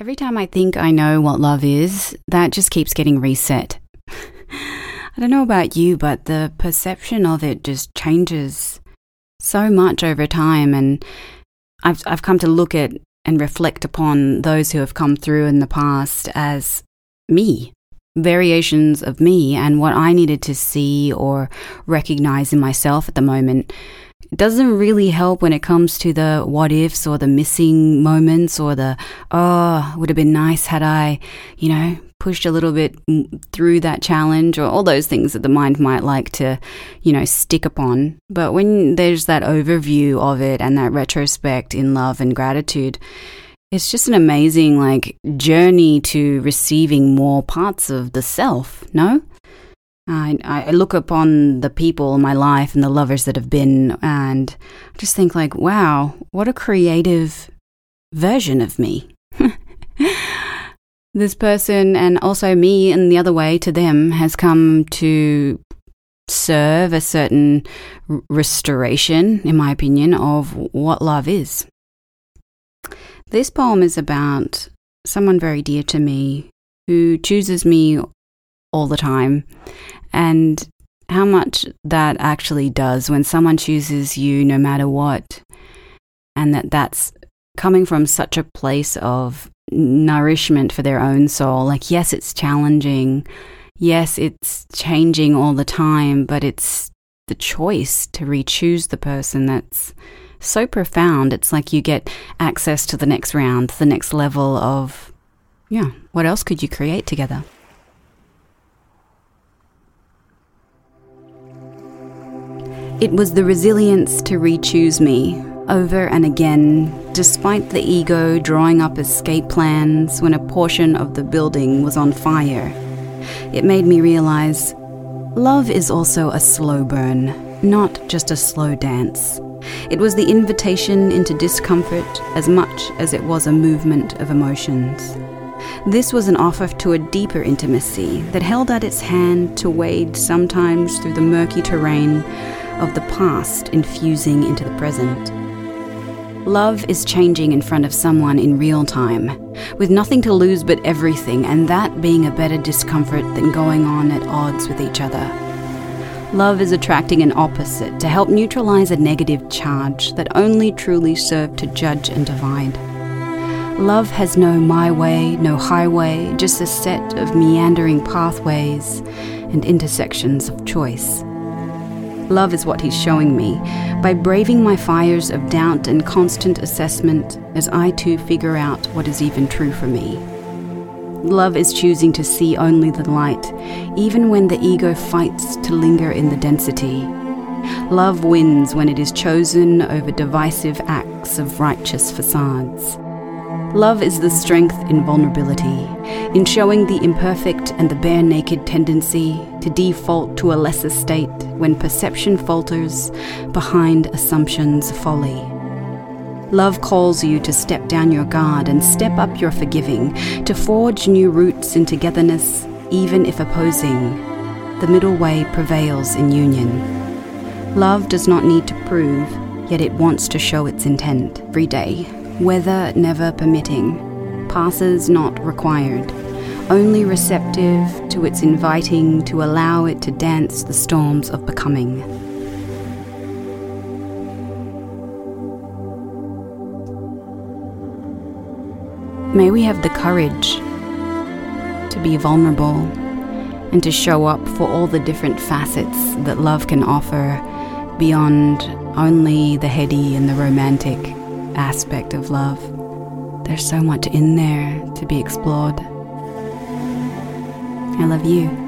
Every time I think I know what love is, that just keeps getting reset. I don't know about you, but the perception of it just changes so much over time. And I've, I've come to look at and reflect upon those who have come through in the past as me, variations of me, and what I needed to see or recognize in myself at the moment it doesn't really help when it comes to the what ifs or the missing moments or the, oh, would have been nice had I, you know, pushed a little bit through that challenge or all those things that the mind might like to, you know, stick upon. But when there's that overview of it and that retrospect in love and gratitude, it's just an amazing like journey to receiving more parts of the self, no? I, I look upon the people in my life and the lovers that have been, and I just think, like, wow, what a creative version of me. this person, and also me, and the other way to them, has come to serve a certain restoration, in my opinion, of what love is. This poem is about someone very dear to me who chooses me all the time and how much that actually does when someone chooses you no matter what, and that that's coming from such a place of nourishment for their own soul. Like, yes, it's challenging. Yes, it's changing all the time, but it's the choice to re choose the person that's so profound. It's like you get access to the next round, the next level of, yeah, what else could you create together? It was the resilience to re choose me over and again, despite the ego drawing up escape plans when a portion of the building was on fire. It made me realize love is also a slow burn, not just a slow dance. It was the invitation into discomfort as much as it was a movement of emotions. This was an offer to a deeper intimacy that held out its hand to wade sometimes through the murky terrain of the past infusing into the present. Love is changing in front of someone in real time, with nothing to lose but everything, and that being a better discomfort than going on at odds with each other. Love is attracting an opposite to help neutralize a negative charge that only truly served to judge and divide. Love has no my way, no highway, just a set of meandering pathways and intersections of choice. Love is what he's showing me by braving my fires of doubt and constant assessment as I too figure out what is even true for me. Love is choosing to see only the light, even when the ego fights to linger in the density. Love wins when it is chosen over divisive acts of righteous facades. Love is the strength in vulnerability, in showing the imperfect and the bare naked tendency to default to a lesser state when perception falters behind assumptions folly. Love calls you to step down your guard and step up your forgiving, to forge new roots in togetherness, even if opposing. The middle way prevails in union. Love does not need to prove, yet it wants to show its intent every day weather never permitting, passes not required, only receptive to its inviting to allow it to dance the storms of becoming. May we have the courage to be vulnerable and to show up for all the different facets that love can offer beyond only the heady and the romantic aspect of love. There's so much in there to be explored. I love you.